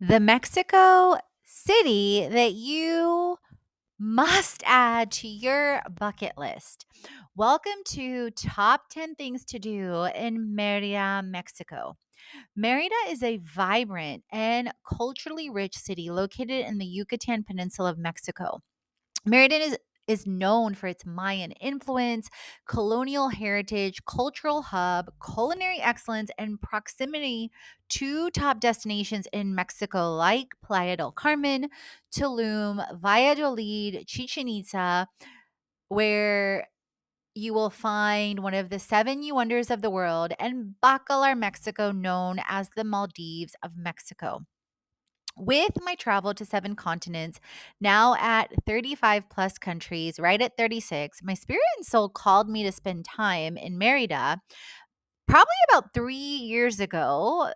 The Mexico city that you must add to your bucket list. Welcome to Top 10 Things to Do in Merida, Mexico. Merida is a vibrant and culturally rich city located in the Yucatan Peninsula of Mexico. Merida is is known for its Mayan influence, colonial heritage, cultural hub, culinary excellence, and proximity to top destinations in Mexico like Playa del Carmen, Tulum, Valladolid, Chichen Itza, where you will find one of the seven wonders of the world, and Bacalar, Mexico, known as the Maldives of Mexico with my travel to seven continents, now at 35 plus countries, right at 36, my spirit and soul called me to spend time in Merida probably about three years ago.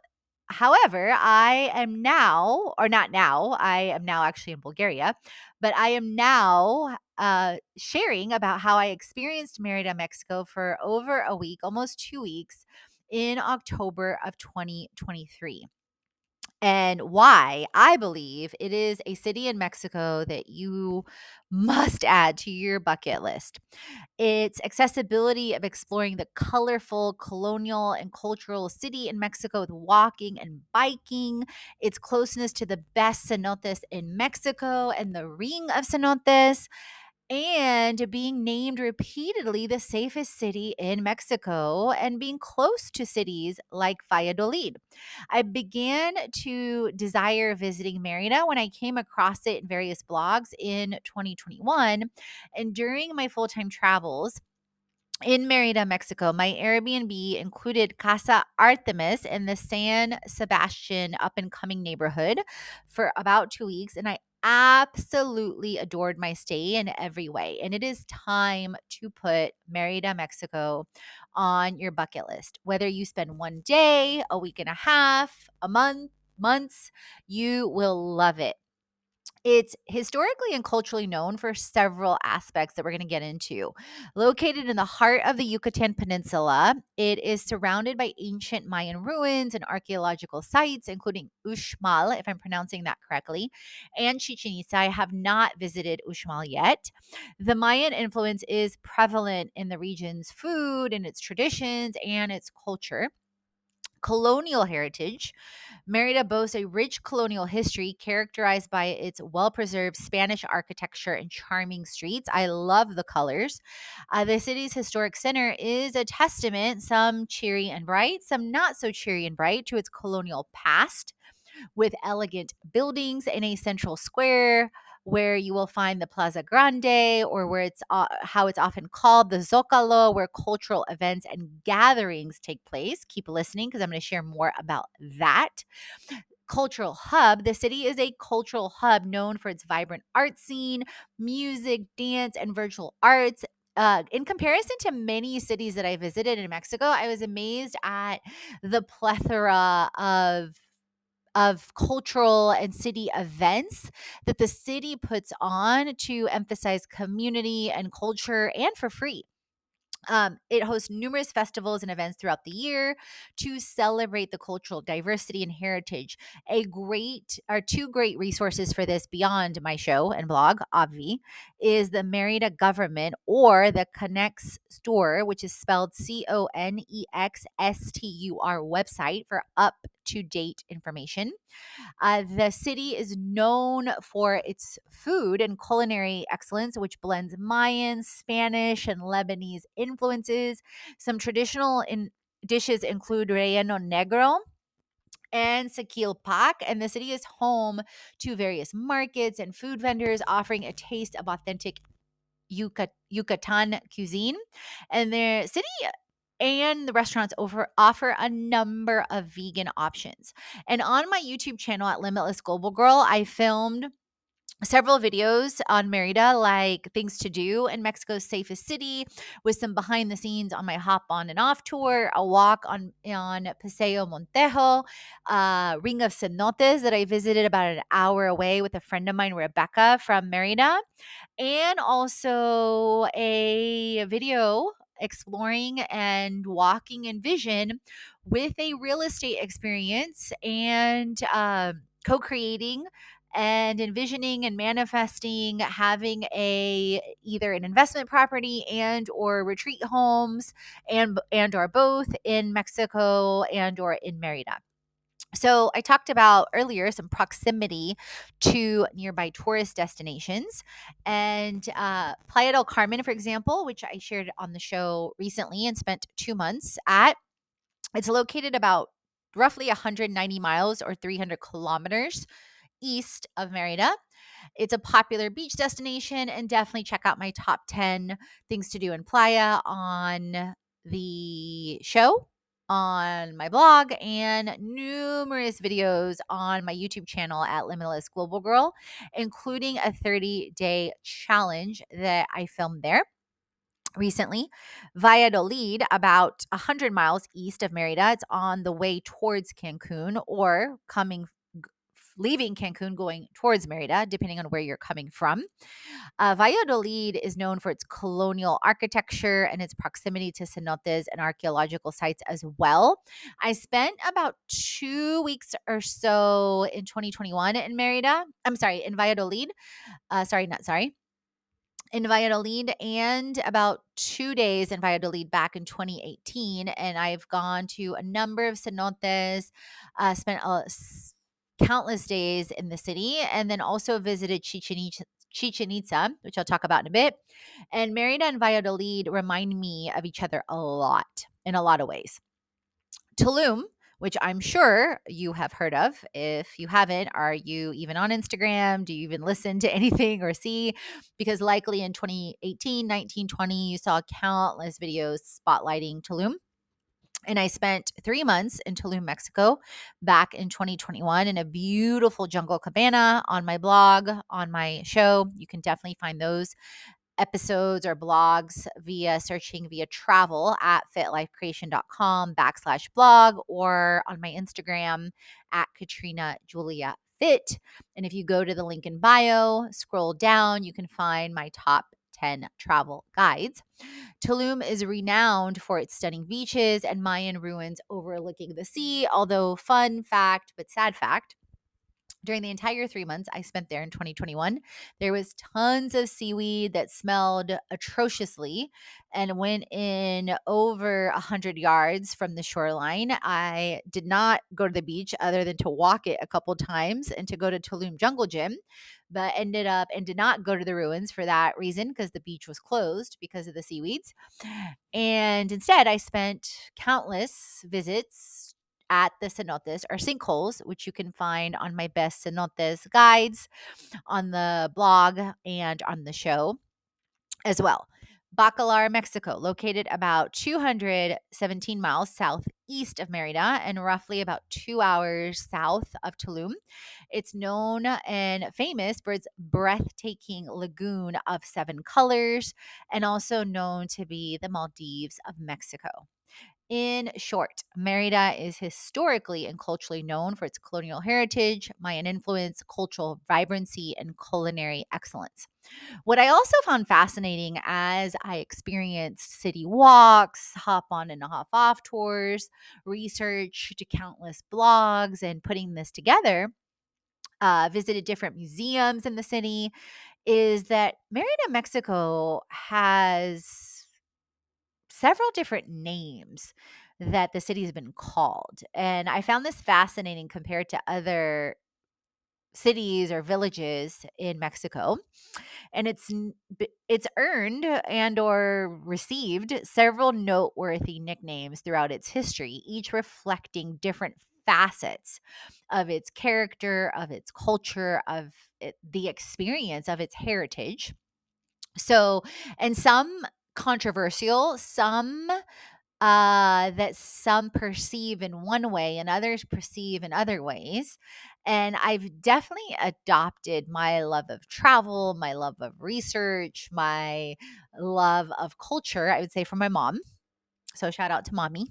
However, I am now, or not now, I am now actually in Bulgaria, but I am now uh, sharing about how I experienced Merida, Mexico for over a week, almost two weeks in October of 2023 and why I believe it is a city in Mexico that you must add to your bucket list. Its accessibility of exploring the colorful colonial and cultural city in Mexico with walking and biking, its closeness to the best cenotes in Mexico and the ring of cenotes and being named repeatedly the safest city in Mexico and being close to cities like Valladolid. I began to desire visiting Merida when I came across it in various blogs in 2021. And during my full time travels, in Merida, Mexico, my Airbnb included Casa Artemis in the San Sebastian up and coming neighborhood for about two weeks. And I absolutely adored my stay in every way. And it is time to put Merida, Mexico on your bucket list. Whether you spend one day, a week and a half, a month, months, you will love it. It's historically and culturally known for several aspects that we're going to get into. Located in the heart of the Yucatan Peninsula, it is surrounded by ancient Mayan ruins and archaeological sites, including Uxmal, if I'm pronouncing that correctly, and Chichen Itza. I have not visited Uxmal yet. The Mayan influence is prevalent in the region's food and its traditions and its culture colonial heritage. Merida boasts a rich colonial history characterized by its well preserved Spanish architecture and charming streets. I love the colors. Uh, the city's historic center is a testament, some cheery and bright, some not so cheery and bright, to its colonial past, with elegant buildings in a central square where you will find the Plaza Grande or where it's uh, how it's often called the Zocalo, where cultural events and gatherings take place. Keep listening because I'm going to share more about that cultural hub. The city is a cultural hub known for its vibrant art scene, music, dance, and virtual arts. Uh, in comparison to many cities that I visited in Mexico, I was amazed at the plethora of of cultural and city events that the city puts on to emphasize community and culture and for free. Um, it hosts numerous festivals and events throughout the year to celebrate the cultural diversity and heritage. A great or two great resources for this beyond my show and blog, Obvi, is the Merida Government or the Conex Store, which is spelled C O N E X S T U R website for up to date information. Uh, the city is known for its food and culinary excellence, which blends Mayan, Spanish, and Lebanese influences. Some traditional in- dishes include relleno negro, and Pak, and the city is home to various markets and food vendors offering a taste of authentic Yucatan cuisine. And the city and the restaurants over, offer a number of vegan options. And on my YouTube channel at Limitless Global Girl, I filmed several videos on Merida, like things to do in Mexico's safest city, with some behind the scenes on my hop on and off tour, a walk on on Paseo Montejo, uh, Ring of Cenotes that I visited about an hour away with a friend of mine, Rebecca from Merida, and also a video exploring and walking in vision with a real estate experience and uh, co-creating and envisioning and manifesting having a either an investment property and or retreat homes and and or both in Mexico and or in Merida. So, I talked about earlier some proximity to nearby tourist destinations. And uh, Playa del Carmen, for example, which I shared on the show recently and spent two months at, it's located about roughly 190 miles or 300 kilometers east of Merida. It's a popular beach destination, and definitely check out my top 10 things to do in Playa on the show, on my blog, and numerous videos on my YouTube channel at Limitless Global Girl, including a 30 day challenge that I filmed there recently. Valladolid, about 100 miles east of Merida, it's on the way towards Cancun or coming leaving Cancun going towards Merida, depending on where you're coming from. Uh, Valladolid is known for its colonial architecture and its proximity to cenotes and archaeological sites as well. I spent about two weeks or so in 2021 in Merida. I'm sorry, in Valladolid. Uh, sorry, not sorry in Valladolid and about two days in Valladolid back in 2018. And I've gone to a number of cenotes, uh, spent a countless days in the city and then also visited Chichen Itza. Chichen Itza, which I'll talk about in a bit. And Merida and Valladolid remind me of each other a lot in a lot of ways. Tulum, which I'm sure you have heard of. If you haven't, are you even on Instagram? Do you even listen to anything or see? Because likely in 2018, 19, 20, you saw countless videos spotlighting Tulum. And I spent three months in Tulum, Mexico back in 2021 in a beautiful jungle cabana on my blog, on my show. You can definitely find those episodes or blogs via searching via travel at fitlifecreation.com backslash blog or on my Instagram at Katrina Julia Fit. And if you go to the link in bio, scroll down, you can find my top 10 travel guides. Tulum is renowned for its stunning beaches and Mayan ruins overlooking the sea. Although, fun fact, but sad fact, during the entire three months I spent there in 2021, there was tons of seaweed that smelled atrociously. And went in over a hundred yards from the shoreline, I did not go to the beach other than to walk it a couple times and to go to Tulum Jungle Gym, but ended up and did not go to the ruins for that reason because the beach was closed because of the seaweeds. And instead, I spent countless visits at the cenotes or sinkholes, which you can find on my best cenotes guides on the blog and on the show as well. Bacalar, Mexico, located about 217 miles southeast of Merida and roughly about two hours south of Tulum. It's known and famous for its breathtaking lagoon of seven colors and also known to be the Maldives of Mexico. In short, Merida is historically and culturally known for its colonial heritage, Mayan influence, cultural vibrancy, and culinary excellence. What I also found fascinating as I experienced city walks, hop on and hop off tours, researched countless blogs, and putting this together, uh, visited different museums in the city, is that Merida, Mexico has several different names that the city has been called. And I found this fascinating compared to other cities or villages in Mexico and it's it's earned and or received several noteworthy nicknames throughout its history each reflecting different facets of its character of its culture of it, the experience of its heritage so and some controversial some uh, that some perceive in one way and others perceive in other ways. And I've definitely adopted my love of travel, my love of research, my love of culture, I would say, from my mom. So shout out to mommy.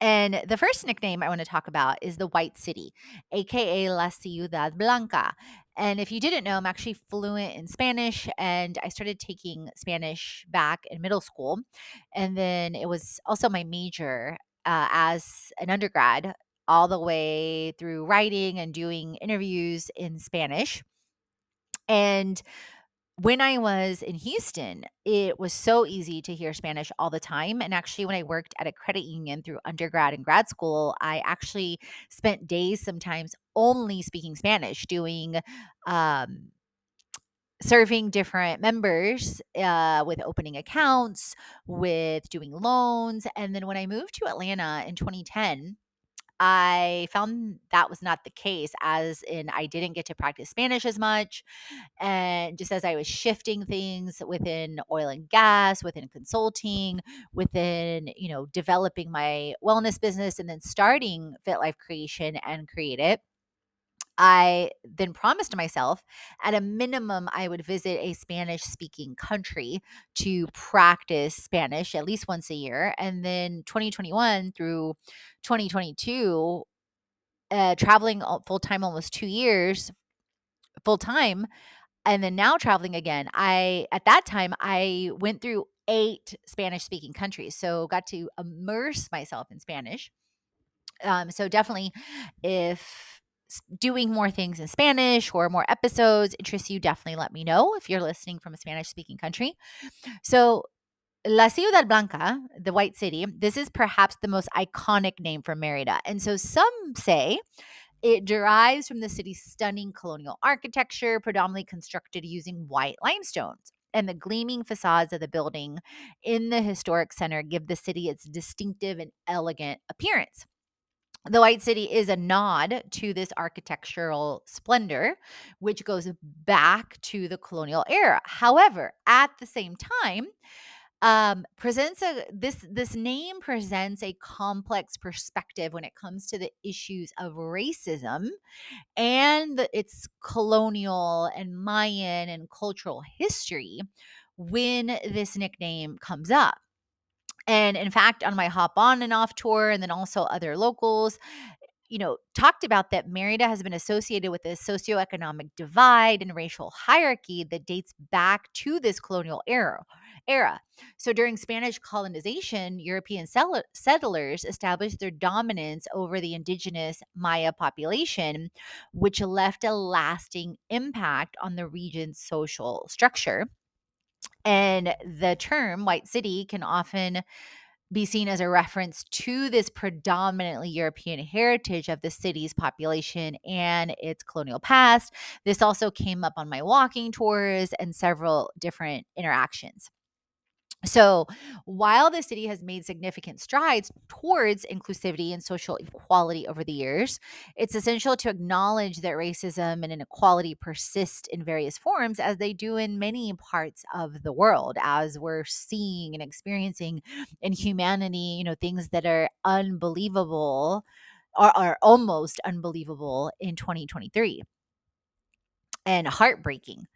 And the first nickname I want to talk about is the White City, aka La Ciudad Blanca. And if you didn't know, I'm actually fluent in Spanish and I started taking Spanish back in middle school. And then it was also my major uh, as an undergrad, all the way through writing and doing interviews in Spanish. And when I was in Houston, it was so easy to hear Spanish all the time. And actually, when I worked at a credit union through undergrad and grad school, I actually spent days sometimes only speaking Spanish, doing um, serving different members uh, with opening accounts, with doing loans. And then when I moved to Atlanta in 2010, I found that was not the case, as in I didn't get to practice Spanish as much. And just as I was shifting things within oil and gas, within consulting, within, you know, developing my wellness business and then starting Fit Life Creation and Create It, I then promised myself at a minimum I would visit a Spanish speaking country to practice Spanish at least once a year. And then 2021 through 2022, uh, traveling full time almost two years, full time. And then now traveling again. I, at that time, I went through eight Spanish speaking countries. So got to immerse myself in Spanish. Um, so definitely if doing more things in Spanish or more episodes interests you, definitely let me know if you're listening from a Spanish speaking country. So, La Ciudad Blanca, the White City, this is perhaps the most iconic name for Merida. And so some say it derives from the city's stunning colonial architecture, predominantly constructed using white limestones. And the gleaming facades of the building in the historic center give the city its distinctive and elegant appearance the White City is a nod to this architectural splendor, which goes back to the colonial era. However, at the same time, um, presents a this this name presents a complex perspective when it comes to the issues of racism and the, its colonial and Mayan and cultural history when this nickname comes up. And in fact, on my hop on and off tour, and then also other locals, you know, talked about that Merida has been associated with a socioeconomic divide and racial hierarchy that dates back to this colonial era. Era. So during Spanish colonization, European settlers established their dominance over the indigenous Maya population, which left a lasting impact on the region's social structure. And the term white city can often be seen as a reference to this predominantly European heritage of the city's population and its colonial past. This also came up on my walking tours and several different interactions. So, while the city has made significant strides towards inclusivity and social equality over the years, it's essential to acknowledge that racism and inequality persist in various forms, as they do in many parts of the world, as we're seeing and experiencing in humanity, you know, things that are unbelievable or are almost unbelievable in 2023 and heartbreaking.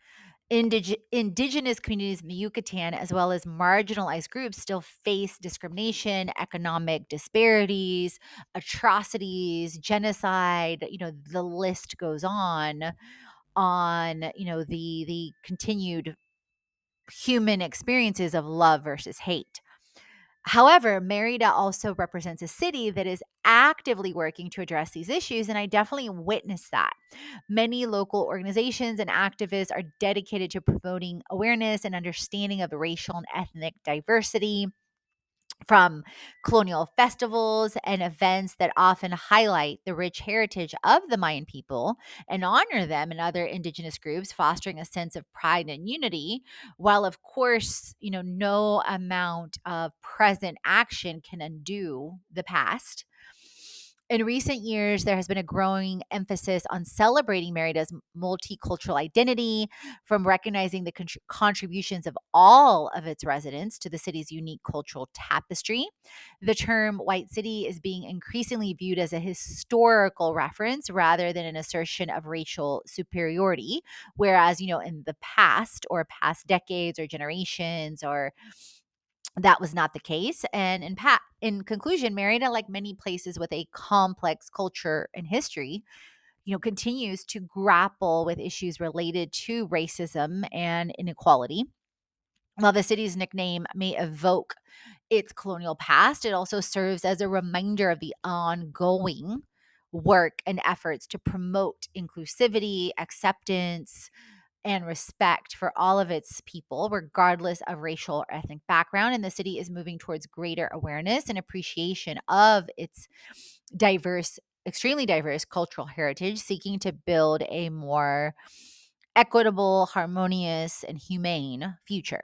Indig- indigenous communities in the Yucatan, as well as marginalized groups, still face discrimination, economic disparities, atrocities, genocide. You know, the list goes on. On you know the the continued human experiences of love versus hate. However, Merida also represents a city that is actively working to address these issues, and I definitely witnessed that. Many local organizations and activists are dedicated to promoting awareness and understanding of racial and ethnic diversity from colonial festivals and events that often highlight the rich heritage of the Mayan people and honor them and other indigenous groups, fostering a sense of pride and unity. While, of course, you know, no amount of present action can undo the past. In recent years, there has been a growing emphasis on celebrating Merida's multicultural identity, from recognizing the contr- contributions of all of its residents to the city's unique cultural tapestry. The term white city is being increasingly viewed as a historical reference rather than an assertion of racial superiority. Whereas, you know, in the past or past decades or generations or that was not the case. And in, pa- in conclusion, Merida, like many places with a complex culture and history, you know, continues to grapple with issues related to racism and inequality. While the city's nickname may evoke its colonial past, it also serves as a reminder of the ongoing work and efforts to promote inclusivity, acceptance, and respect for all of its people, regardless of racial or ethnic background. And the city is moving towards greater awareness and appreciation of its diverse, extremely diverse cultural heritage, seeking to build a more equitable, harmonious, and humane future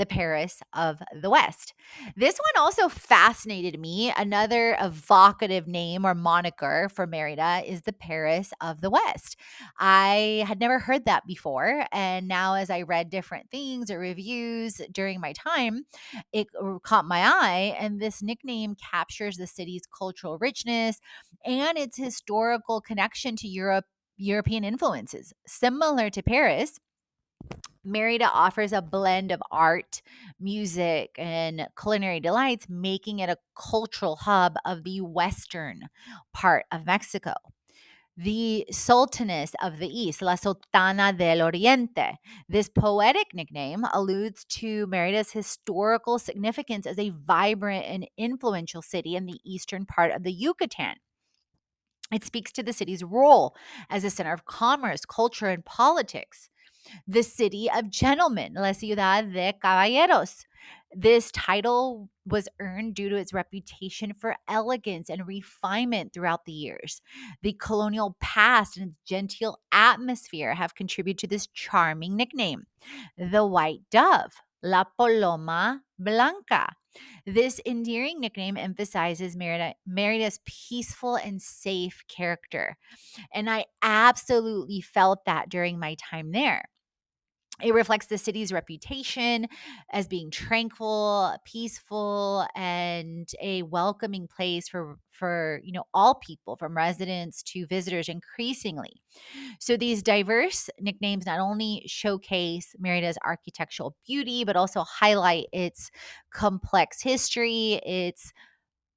the Paris of the West. This one also fascinated me. Another evocative name or moniker for Merida is the Paris of the West. I had never heard that before. And now, as I read different things or reviews during my time, it caught my eye. And this nickname captures the city's cultural richness and its historical connection to Europe. European influences. Similar to Paris, Merida offers a blend of art, music, and culinary delights, making it a cultural hub of the western part of Mexico. The Sultaness of the East, La Sultana del Oriente. This poetic nickname alludes to Merida's historical significance as a vibrant and influential city in the eastern part of the Yucatan. It speaks to the city's role as a center of commerce, culture, and politics the city of gentlemen, La Ciudad de Caballeros. This title was earned due to its reputation for elegance and refinement throughout the years. The colonial past and its genteel atmosphere have contributed to this charming nickname. The White Dove, La Paloma Blanca. This endearing nickname emphasizes Merida, Merida's peaceful and safe character. And I absolutely felt that during my time there. It reflects the city's reputation as being tranquil, peaceful, and a welcoming place for for you know all people, from residents to visitors, increasingly. So these diverse nicknames not only showcase Merida's architectural beauty, but also highlight its complex history, its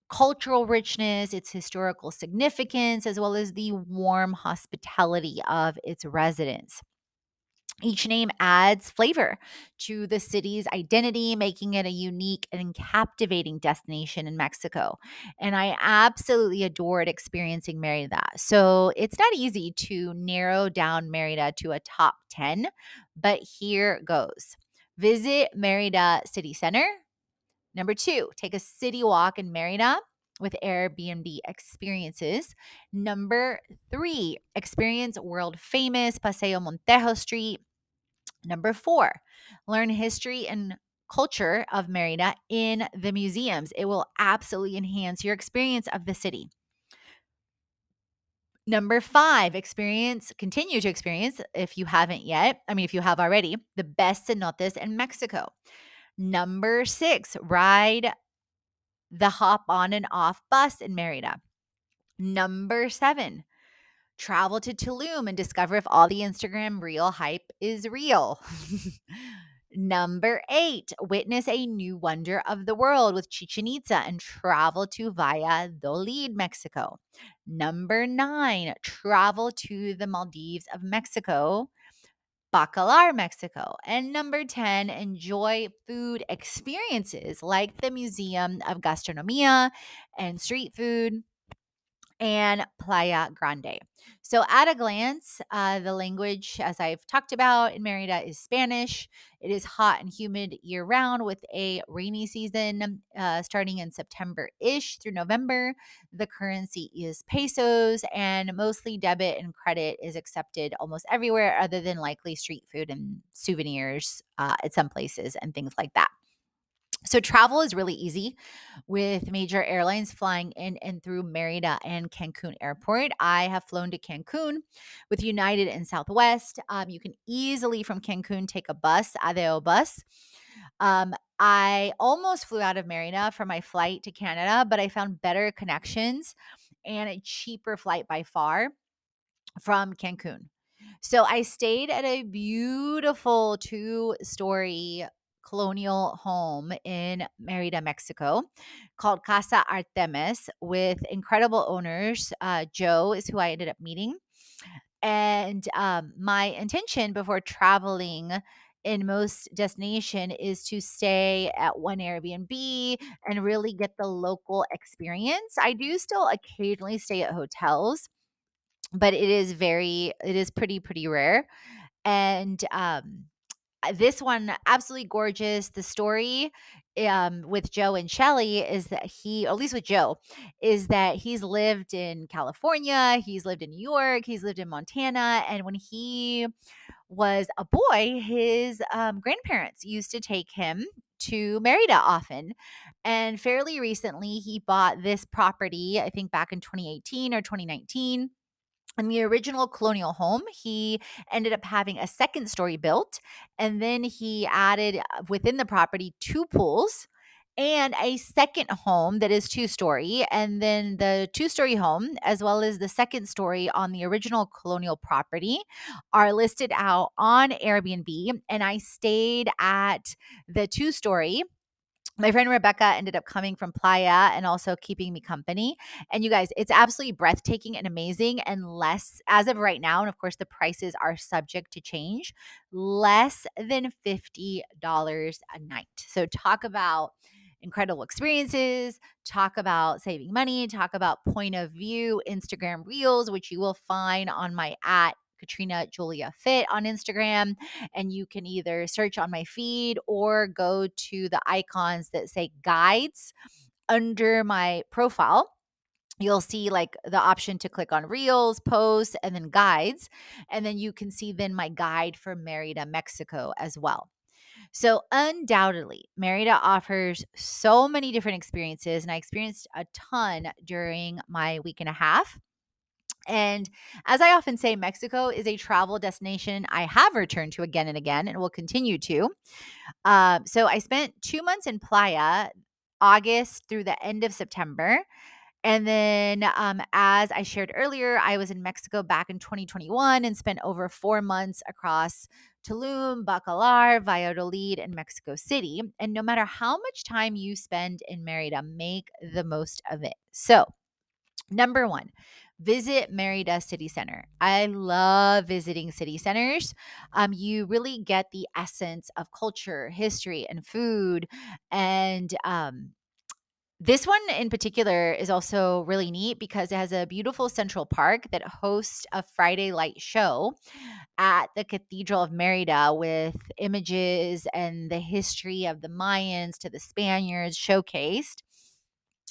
cultural richness, its historical significance, as well as the warm hospitality of its residents. Each name adds flavor to the city's identity, making it a unique and captivating destination in Mexico. And I absolutely adored experiencing Merida. So it's not easy to narrow down Merida to a top 10, but here goes. Visit Merida City Center. Number two, take a city walk in Merida with Airbnb experiences. Number three, experience world famous Paseo Montejo Street. Number four, learn history and culture of Merida in the museums. It will absolutely enhance your experience of the city. Number five, experience, continue to experience, if you haven't yet, I mean, if you have already, the best cenotes in Mexico. Number six, ride the hop on and off bus in Merida. Number seven, travel to Tulum and discover if all the Instagram reel hype is real. Number eight, witness a new wonder of the world with Chichen Itza and travel to Valladolid, Mexico. Number nine, travel to the Maldives of Mexico, Bacalar, Mexico. And number 10, enjoy food experiences like the Museum of Gastronomia and street food and Playa Grande. So, at a glance, uh, the language, as I've talked about in Merida, is Spanish. It is hot and humid year round with a rainy season uh, starting in September ish through November. The currency is pesos, and mostly debit and credit is accepted almost everywhere, other than likely street food and souvenirs uh, at some places and things like that. So travel is really easy with major airlines flying in and through Merida and Cancun Airport. I have flown to Cancun with United and Southwest. Um, you can easily from Cancun take a bus, ADO bus. Um, I almost flew out of Merida for my flight to Canada, but I found better connections and a cheaper flight by far from Cancun. So I stayed at a beautiful two story colonial home in Merida, Mexico, called Casa Artemis, with incredible owners. Uh, Joe is who I ended up meeting. And um, my intention before traveling in most destination is to stay at one Airbnb and really get the local experience. I do still occasionally stay at hotels, but it is very it is pretty pretty rare. And um this one absolutely gorgeous. The story um, with Joe and Shelly is that he, at least with Joe, is that he's lived in California, he's lived in New York, he's lived in Montana, and when he was a boy, his um, grandparents used to take him to Merida often. And fairly recently, he bought this property, I think back in 2018 or 2019 in the original colonial home, he ended up having a second story built, and then he added uh, within the property two pools and a second home that is two story. And then the two story home, as well as the second story on the original colonial property, are listed out on Airbnb. And I stayed at the two story my friend Rebecca ended up coming from Playa and also keeping me company. And you guys, it's absolutely breathtaking and amazing. And less, as of right now, and of course, the prices are subject to change, less than $50 a night. So, talk about incredible experiences, talk about saving money, talk about point of view Instagram reels, which you will find on my at Katrina Julia Fit on Instagram. And you can either search on my feed or go to the icons that say guides under my profile you'll see like the option to click on reels posts and then guides and then you can see then my guide for merida mexico as well so undoubtedly merida offers so many different experiences and i experienced a ton during my week and a half and as I often say, Mexico is a travel destination I have returned to again and again and will continue to. Uh, so I spent two months in Playa, August through the end of September. And then, um, as I shared earlier, I was in Mexico back in 2021 and spent over four months across Tulum, Bacalar, Valladolid, and Mexico City. And no matter how much time you spend in Merida, make the most of it. So, number one, visit Merida City Center. I love visiting city centers. Um, you really get the essence of culture, history, and food. And um, this one in particular is also really neat because it has a beautiful central park that hosts a Friday light show at the Cathedral of Merida with images and the history of the Mayans to the Spaniards showcased.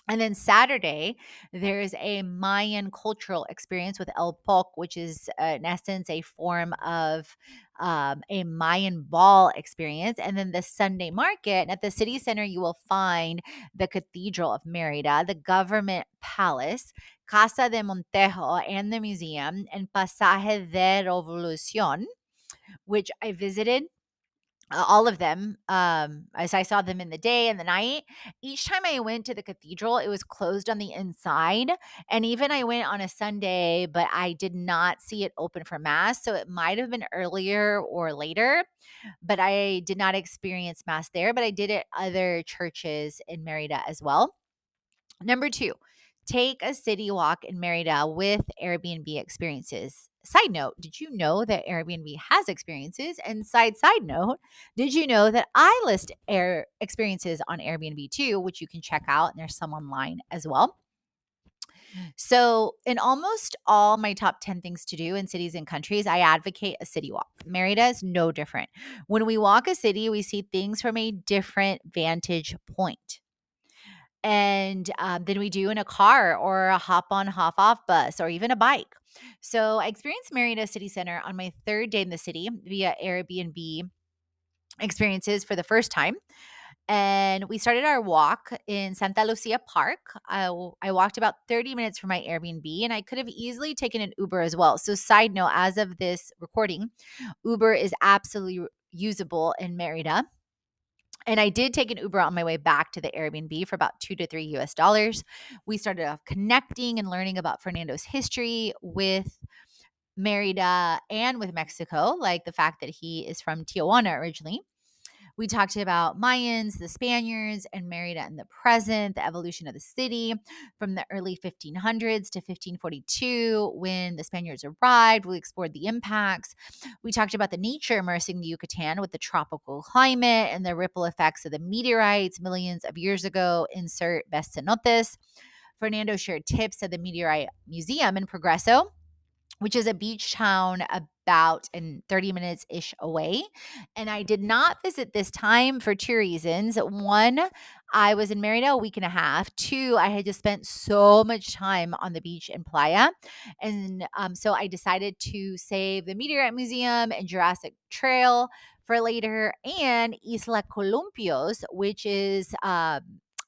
And then Saturday, there's a Mayan cultural experience with El Poc, which is uh, in essence a form of um, a Mayan ball experience. And then the Sunday market and at the city center, you will find the Cathedral of Merida, the government palace, Casa de Montejo, and the museum, and Pasaje de Revolucion, which I visited all of them um as i saw them in the day and the night. Each time i went to the cathedral it was closed on the inside and even i went on a sunday but i did not see it open for mass so it might have been earlier or later but i did not experience mass there but i did at other churches in merida as well. Number two take a city walk in merida with airbnb experiences side note, did you know that Airbnb has experiences? And side side note, did you know that I list air experiences on Airbnb too, which you can check out and there's some online as well. So, in almost all my top 10 things to do in cities and countries, I advocate a city walk. Merida is no different. When we walk a city, we see things from a different vantage point. And um, than we do in a car or a hop on, hop off bus or even a bike. So, I experienced Merida City Center on my third day in the city via Airbnb experiences for the first time and we started our walk in Santa Lucia Park. I, I walked about 30 minutes from my Airbnb, and I could have easily taken an Uber as well. So, side note, as of this recording, Uber is absolutely usable in Merida. And I did take an Uber on my way back to the Airbnb for about two to three US dollars. We started off connecting and learning about Fernando's history with Merida and with Mexico, like the fact that he is from Tijuana originally. We talked about Mayans, the Spaniards, and Merida in the present, the evolution of the city from the early 1500s to 1542 when the Spaniards arrived. We explored the impacts. We talked about the nature immersing the Yucatan with the tropical climate and the ripple effects of the meteorites millions of years ago. Insert best cenotes. Fernando shared tips at the Meteorite Museum in Progreso which is a beach town about in 30 minutes ish away. And I did not visit this time for two reasons. One, I was in Merida a week and a half. Two, I had just spent so much time on the beach in Playa. And um, so I decided to save the Meteorite Museum and Jurassic Trail for later and Isla Columpios, which is. Uh,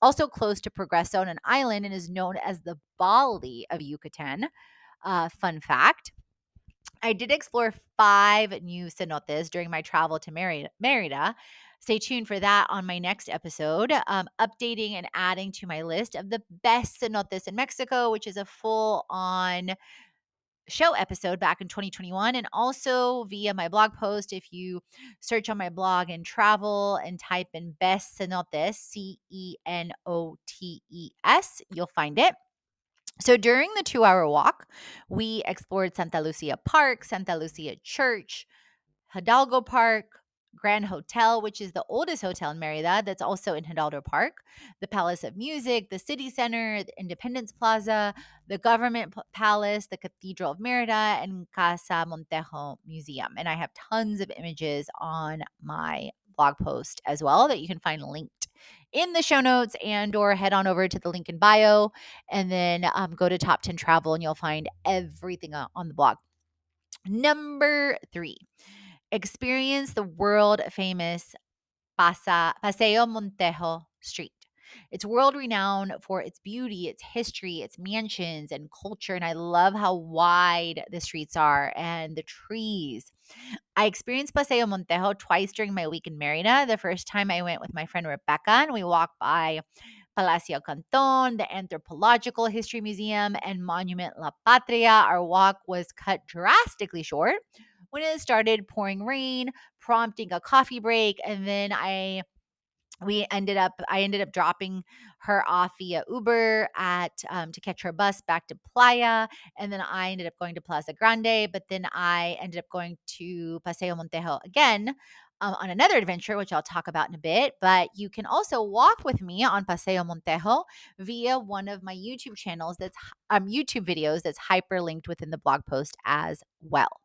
also close to Progreso on an island and is known as the Bali of Yucatan. Uh, fun fact I did explore five new cenotes during my travel to Merida. Stay tuned for that on my next episode, um, updating and adding to my list of the best cenotes in Mexico, which is a full on show episode back in 2021 and also via my blog post if you search on my blog and travel and type in best cenotes c e n o t e s you'll find it so during the two hour walk, we explored Santa Lucia Park, Santa Lucia Church, Hidalgo Park, Grand Hotel, which is the oldest hotel in Merida that's also in Hidalgo Park, the Palace of Music, the City Center, the Independence Plaza, the Government Palace, the Cathedral of Merida, and Casa Montejo Museum. And I have tons of images on my blog post as well that you can find linked in the show notes and or head on over to the link in bio and then um, go to top 10 travel and you'll find everything on the blog number three experience the world famous paseo montejo street it's world renowned for its beauty, its history, its mansions and culture. And I love how wide the streets are and the trees. I experienced Paseo Montejo twice during my week in Merida. The first time I went with my friend Rebecca and we walked by Palacio Canton, the Anthropological History Museum, and Monument La Patria. Our walk was cut drastically short when it started pouring rain, prompting a coffee break. And then I we ended up i ended up dropping her off via uber at um, to catch her bus back to playa and then i ended up going to plaza grande but then i ended up going to paseo montejo again um, on another adventure which i'll talk about in a bit but you can also walk with me on paseo montejo via one of my youtube channels that's um, youtube videos that's hyperlinked within the blog post as well.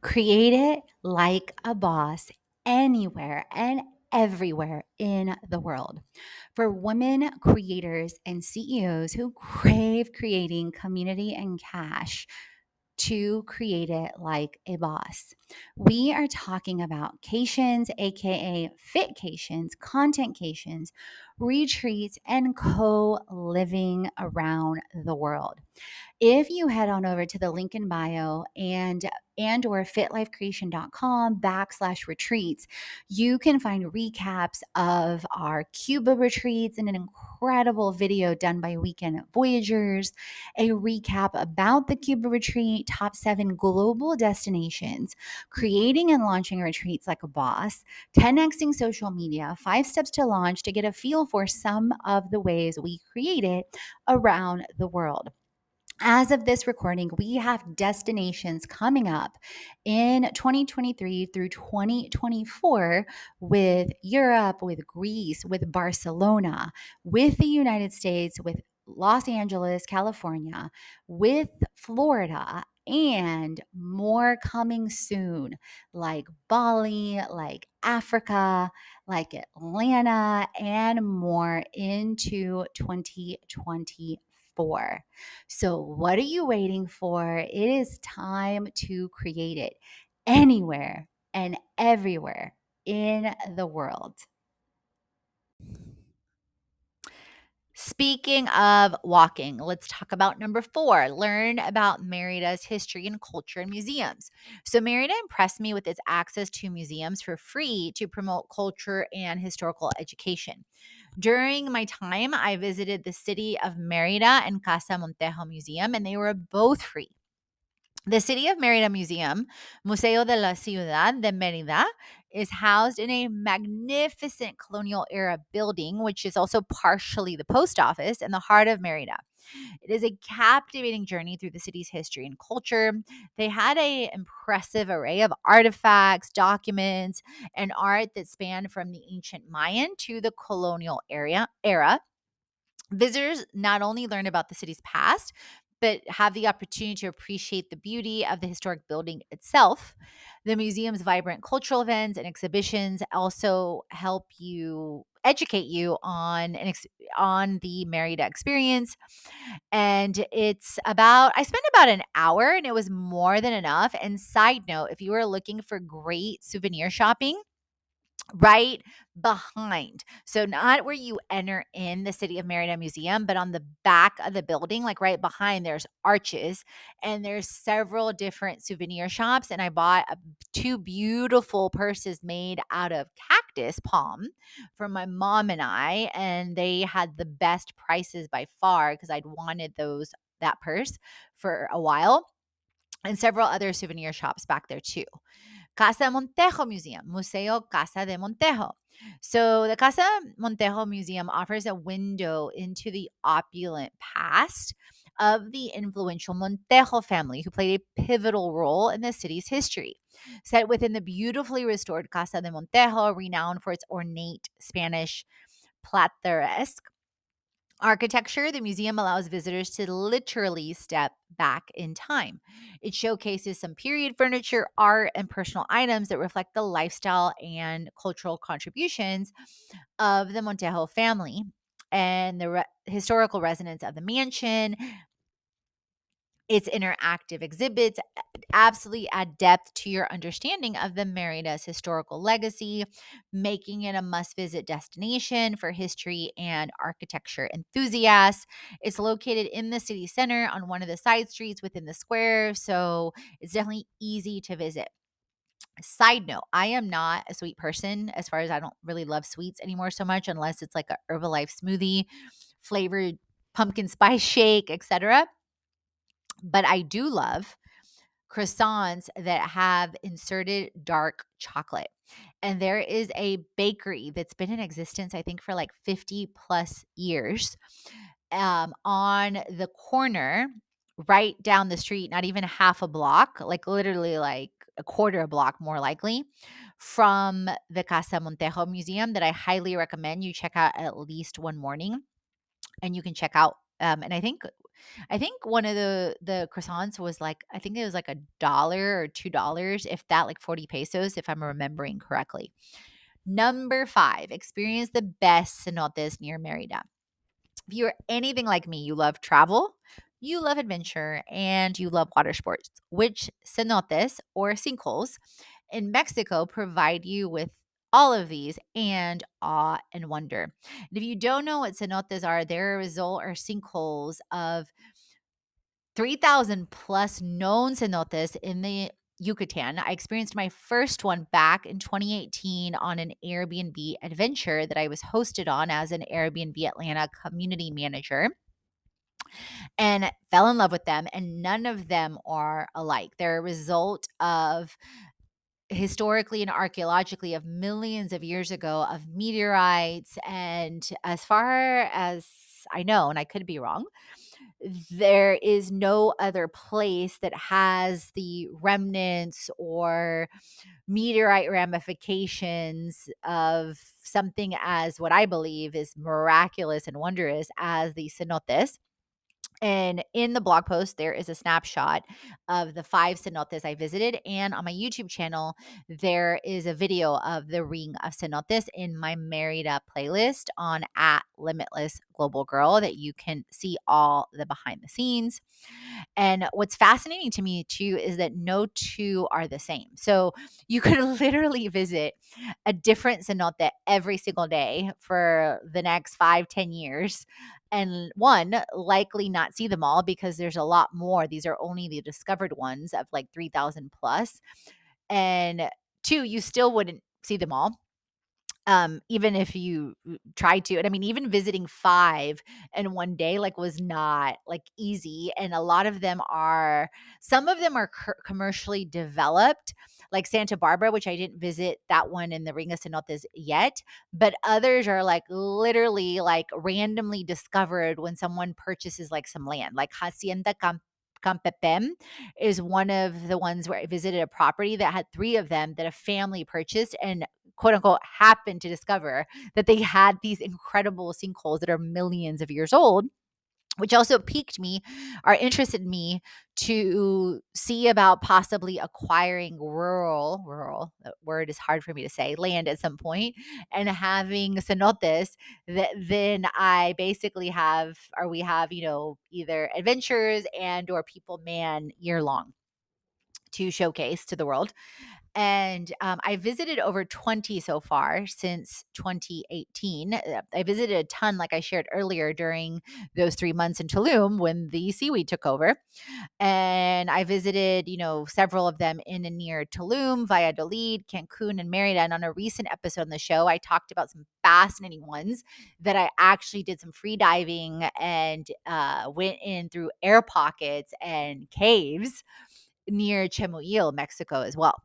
Create it like a boss anywhere and everywhere in the world. For women creators and CEOs who crave creating community and cash, to create it like a boss. We are talking about cations, aka fitcations, contentcations, retreats, and co living around the world. If you head on over to the link in bio and and or fitlifecreation.com backslash retreats, you can find recaps of our Cuba retreats and an incredible video done by Weekend Voyagers, a recap about the Cuba retreat, top seven global destinations, creating and launching retreats like a boss, 10xing social media, five steps to launch to get a feel for some of the ways we create it around the world. As of this recording, we have destinations coming up in 2023 through 2024 with Europe, with Greece, with Barcelona, with the United States, with Los Angeles, California, with Florida, and more coming soon, like Bali, like Africa, like Atlanta, and more into 2024. So, what are you waiting for? It is time to create it anywhere and everywhere in the world. Speaking of walking, let's talk about number four learn about Merida's history and culture and museums. So, Merida impressed me with its access to museums for free to promote culture and historical education. During my time, I visited the city of Merida and Casa Montejo Museum, and they were both free. The City of Merida Museum, Museo de la Ciudad de Merida, is housed in a magnificent colonial era building, which is also partially the post office in the heart of Merida. It is a captivating journey through the city's history and culture. They had an impressive array of artifacts, documents, and art that spanned from the ancient Mayan to the colonial area era. Visitors not only learn about the city's past, but have the opportunity to appreciate the beauty of the historic building itself. The museum's vibrant cultural events and exhibitions also help you educate you on an ex- on the Merida experience. And it's about I spent about an hour and it was more than enough. And side note, if you are looking for great souvenir shopping, right behind. So not where you enter in the City of Merida Museum, but on the back of the building, like right behind there's arches and there's several different souvenir shops and I bought a, two beautiful purses made out of cactus palm for my mom and I and they had the best prices by far because I'd wanted those that purse for a while and several other souvenir shops back there too. Casa Montejo Museum, Museo Casa de Montejo. So, the Casa Montejo Museum offers a window into the opulent past of the influential Montejo family, who played a pivotal role in the city's history. Set within the beautifully restored Casa de Montejo, renowned for its ornate Spanish plateresque architecture, the museum allows visitors to literally step back in time. It showcases some period furniture, art, and personal items that reflect the lifestyle and cultural contributions of the Montejo family and the re- historical resonance of the mansion, its interactive exhibits absolutely add depth to your understanding of the Merida's historical legacy, making it a must visit destination for history and architecture enthusiasts. It's located in the city center on one of the side streets within the square, so it's definitely easy to visit. Side note, I am not a sweet person as far as I don't really love sweets anymore so much unless it's like a Herbalife smoothie, flavored pumpkin spice shake, etc but I do love croissants that have inserted dark chocolate. And there is a bakery that's been in existence, I think, for like 50 plus years um, on the corner right down the street, not even half a block, like literally like a quarter a block more likely from the Casa Montejo Museum that I highly recommend you check out at least one morning. And you can check out um, and I think I think one of the the croissants was like I think it was like a dollar or two dollars, if that, like forty pesos, if I'm remembering correctly. Number five, experience the best cenotes near Merida. If you're anything like me, you love travel, you love adventure, and you love water sports, which cenotes or sinkholes in Mexico provide you with all of these and awe and wonder. And if you don't know what cenotes are, they're a result or sinkholes of 3,000 plus known cenotes in the Yucatan. I experienced my first one back in 2018 on an Airbnb adventure that I was hosted on as an Airbnb Atlanta community manager and fell in love with them. And none of them are alike. They're a result of historically and archaeologically of millions of years ago of meteorites and as far as. I know, and I could be wrong. There is no other place that has the remnants or meteorite ramifications of something as what I believe is miraculous and wondrous as the cenotes. And in the blog post, there is a snapshot of the five cenotes I visited. And on my YouTube channel, there is a video of the ring of cenotes in my Merida playlist on at Limitless Global Girl that you can see all the behind the scenes. And what's fascinating to me too is that no two are the same. So you could literally visit a different cenote every single day for the next five, ten years and one likely not see them all because there's a lot more. These are only the discovered ones of like 3000 plus. And two you still wouldn't see them all um even if you tried to. And i mean even visiting five in one day like was not like easy. And a lot of them are some of them are commercially developed like Santa Barbara, which I didn't visit that one in the Ring of Cenotes yet, but others are like literally like randomly discovered when someone purchases like some land, like Hacienda Camp Campepem is one of the ones where I visited a property that had three of them that a family purchased and quote unquote happened to discover that they had these incredible sinkholes that are millions of years old which also piqued me or interested me to see about possibly acquiring rural rural word is hard for me to say land at some point and having cenotes that then i basically have or we have you know either adventures and or people man year long to showcase to the world and um, I visited over 20 so far since 2018. Uh, I visited a ton, like I shared earlier, during those three months in Tulum when the seaweed took over. And I visited, you know, several of them in and near Tulum, Valladolid, Cancun, and Merida. And on a recent episode on the show, I talked about some fascinating ones that I actually did some free diving and uh, went in through air pockets and caves near Chemuyil, Mexico, as well.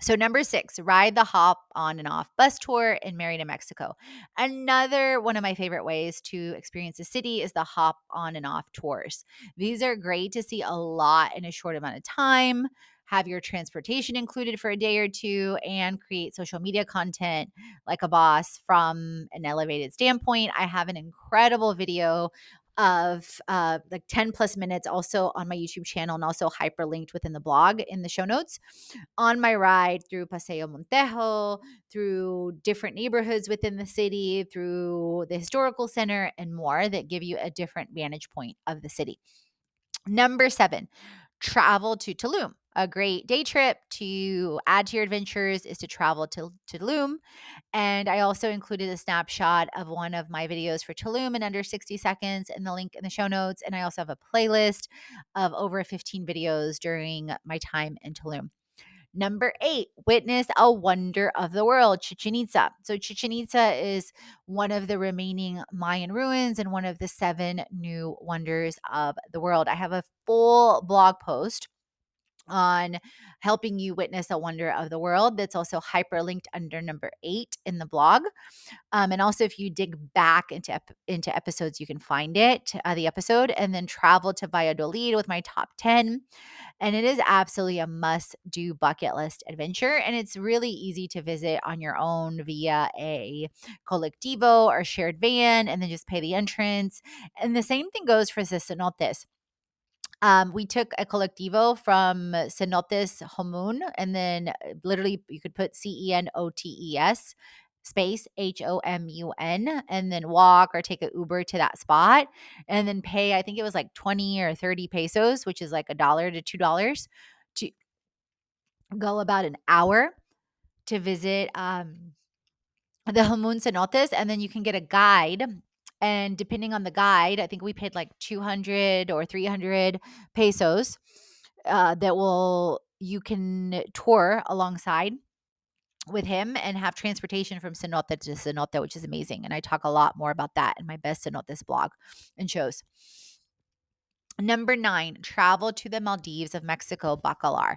So, number six, ride the hop on and off bus tour in Merida, Mexico. Another one of my favorite ways to experience a city is the hop on and off tours. These are great to see a lot in a short amount of time, have your transportation included for a day or two, and create social media content like a boss from an elevated standpoint. I have an incredible video of uh, like 10 plus minutes also on my YouTube channel and also hyperlinked within the blog in the show notes on my ride through Paseo Montejo, through different neighborhoods within the city, through the historical center, and more that give you a different vantage point of the city. Number seven, travel to Tulum. A great day trip to add to your adventures is to travel to, to Tulum. And I also included a snapshot of one of my videos for Tulum in under 60 seconds in the link in the show notes. And I also have a playlist of over 15 videos during my time in Tulum. Number eight, witness a wonder of the world, Chichen Itza. So, Chichen Itza is one of the remaining Mayan ruins and one of the seven new wonders of the world. I have a full blog post on helping you witness a wonder of the world. That's also hyperlinked under number eight in the blog. Um, and also, if you dig back into ep- into episodes, you can find it, uh, the episode, and then travel to Valladolid with my top ten. And it is absolutely a must do bucket list adventure. And it's really easy to visit on your own via a colectivo or shared van, and then just pay the entrance. And the same thing goes for the cenotes. Um, we took a colectivo from Cenotes Homun, and then uh, literally you could put C E N O T E S space H O M U N, and then walk or take an Uber to that spot, and then pay. I think it was like twenty or thirty pesos, which is like a dollar to two dollars, to go about an hour to visit um, the Homun Cenotes, and then you can get a guide and depending on the guide, I think we paid like 200 or 300 pesos uh, that will you can tour alongside with him and have transportation from cenote to cenote, which is amazing. And I talk a lot more about that in my best cenotes blog and shows. Number nine, travel to the Maldives of Mexico, Bacalar.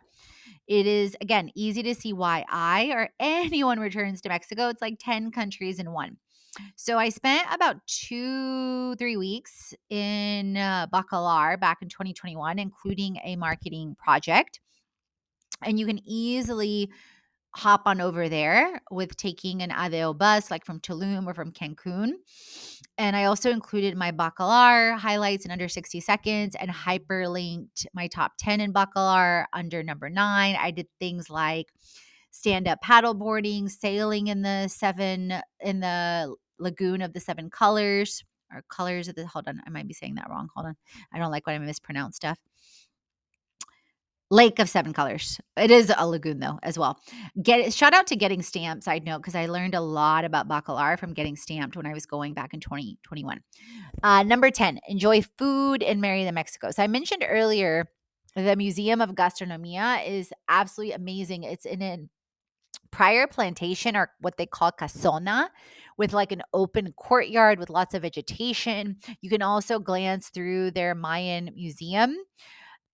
It is, again, easy to see why I or anyone returns to Mexico. It's like 10 countries in one. So I spent about two, three weeks in uh, Bacalar back in 2021, including a marketing project. And you can easily hop on over there with taking an ADO bus, like from Tulum or from Cancun. And I also included my Bacalar highlights in under 60 seconds and hyperlinked my top 10 in Bacalar under number nine. I did things like stand up paddleboarding, sailing in the seven, in the lagoon of the seven colors or colors of the, hold on, I might be saying that wrong. Hold on. I don't like when I mispronounce stuff. Lake of Seven Colors. It is a lagoon though, as well. Get shout out to getting stamped. Side note, because I learned a lot about Bacalar from getting stamped when I was going back in 2021. Uh, number 10, enjoy food in Merida, Mexico. So I mentioned earlier the Museum of Gastronomia is absolutely amazing. It's in a prior plantation or what they call casona with like an open courtyard with lots of vegetation. You can also glance through their Mayan museum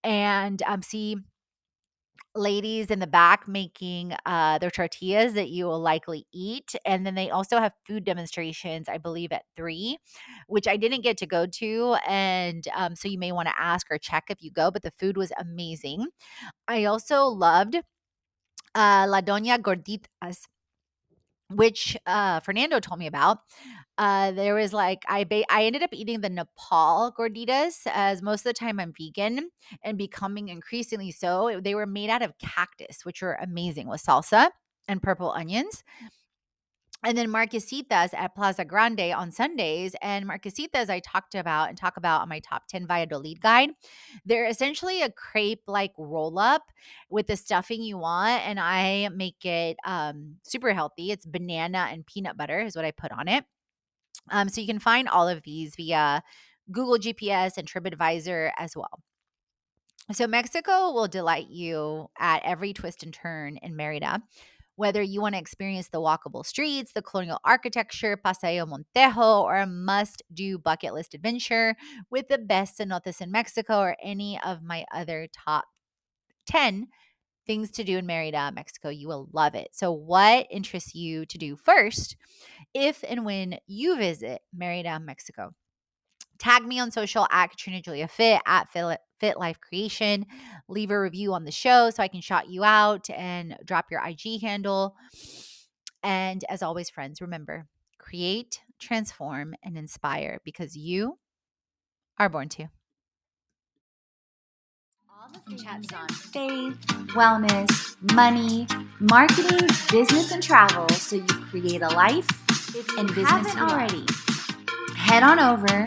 and um, see ladies in the back making uh, their tortillas that you will likely eat. And then they also have food demonstrations, I believe, at three, which I didn't get to go to. And um, so you may want to ask or check if you go, but the food was amazing. I also loved uh, La Doña Gorditas which uh, Fernando told me about. Uh, there was like I ba- I ended up eating the nopal gorditas as most of the time I'm vegan and becoming increasingly so. They were made out of cactus, which were amazing with salsa and purple onions and then Marquesitas at Plaza Grande on Sundays. And Marquesitas, I talked about and talk about on my top 10 Valladolid guide. They're essentially a crepe like roll up with the stuffing you want. And I make it um, super healthy. It's banana and peanut butter, is what I put on it. Um, so you can find all of these via Google GPS and TripAdvisor as well. So Mexico will delight you at every twist and turn in Merida. Whether you want to experience the walkable streets, the colonial architecture, Paseo Montejo, or a must do bucket list adventure with the best cenotes in Mexico, or any of my other top 10 things to do in Merida, Mexico, you will love it. So, what interests you to do first if and when you visit Merida, Mexico? Tag me on social at Katrina Julia Fit at Fit Life Creation. Leave a review on the show so I can shout you out and drop your IG handle. And as always, friends, remember create, transform, and inspire because you are born to. All the chats on faith, wellness, money, marketing, business, and travel so you create a life if and business haven't already. Head on over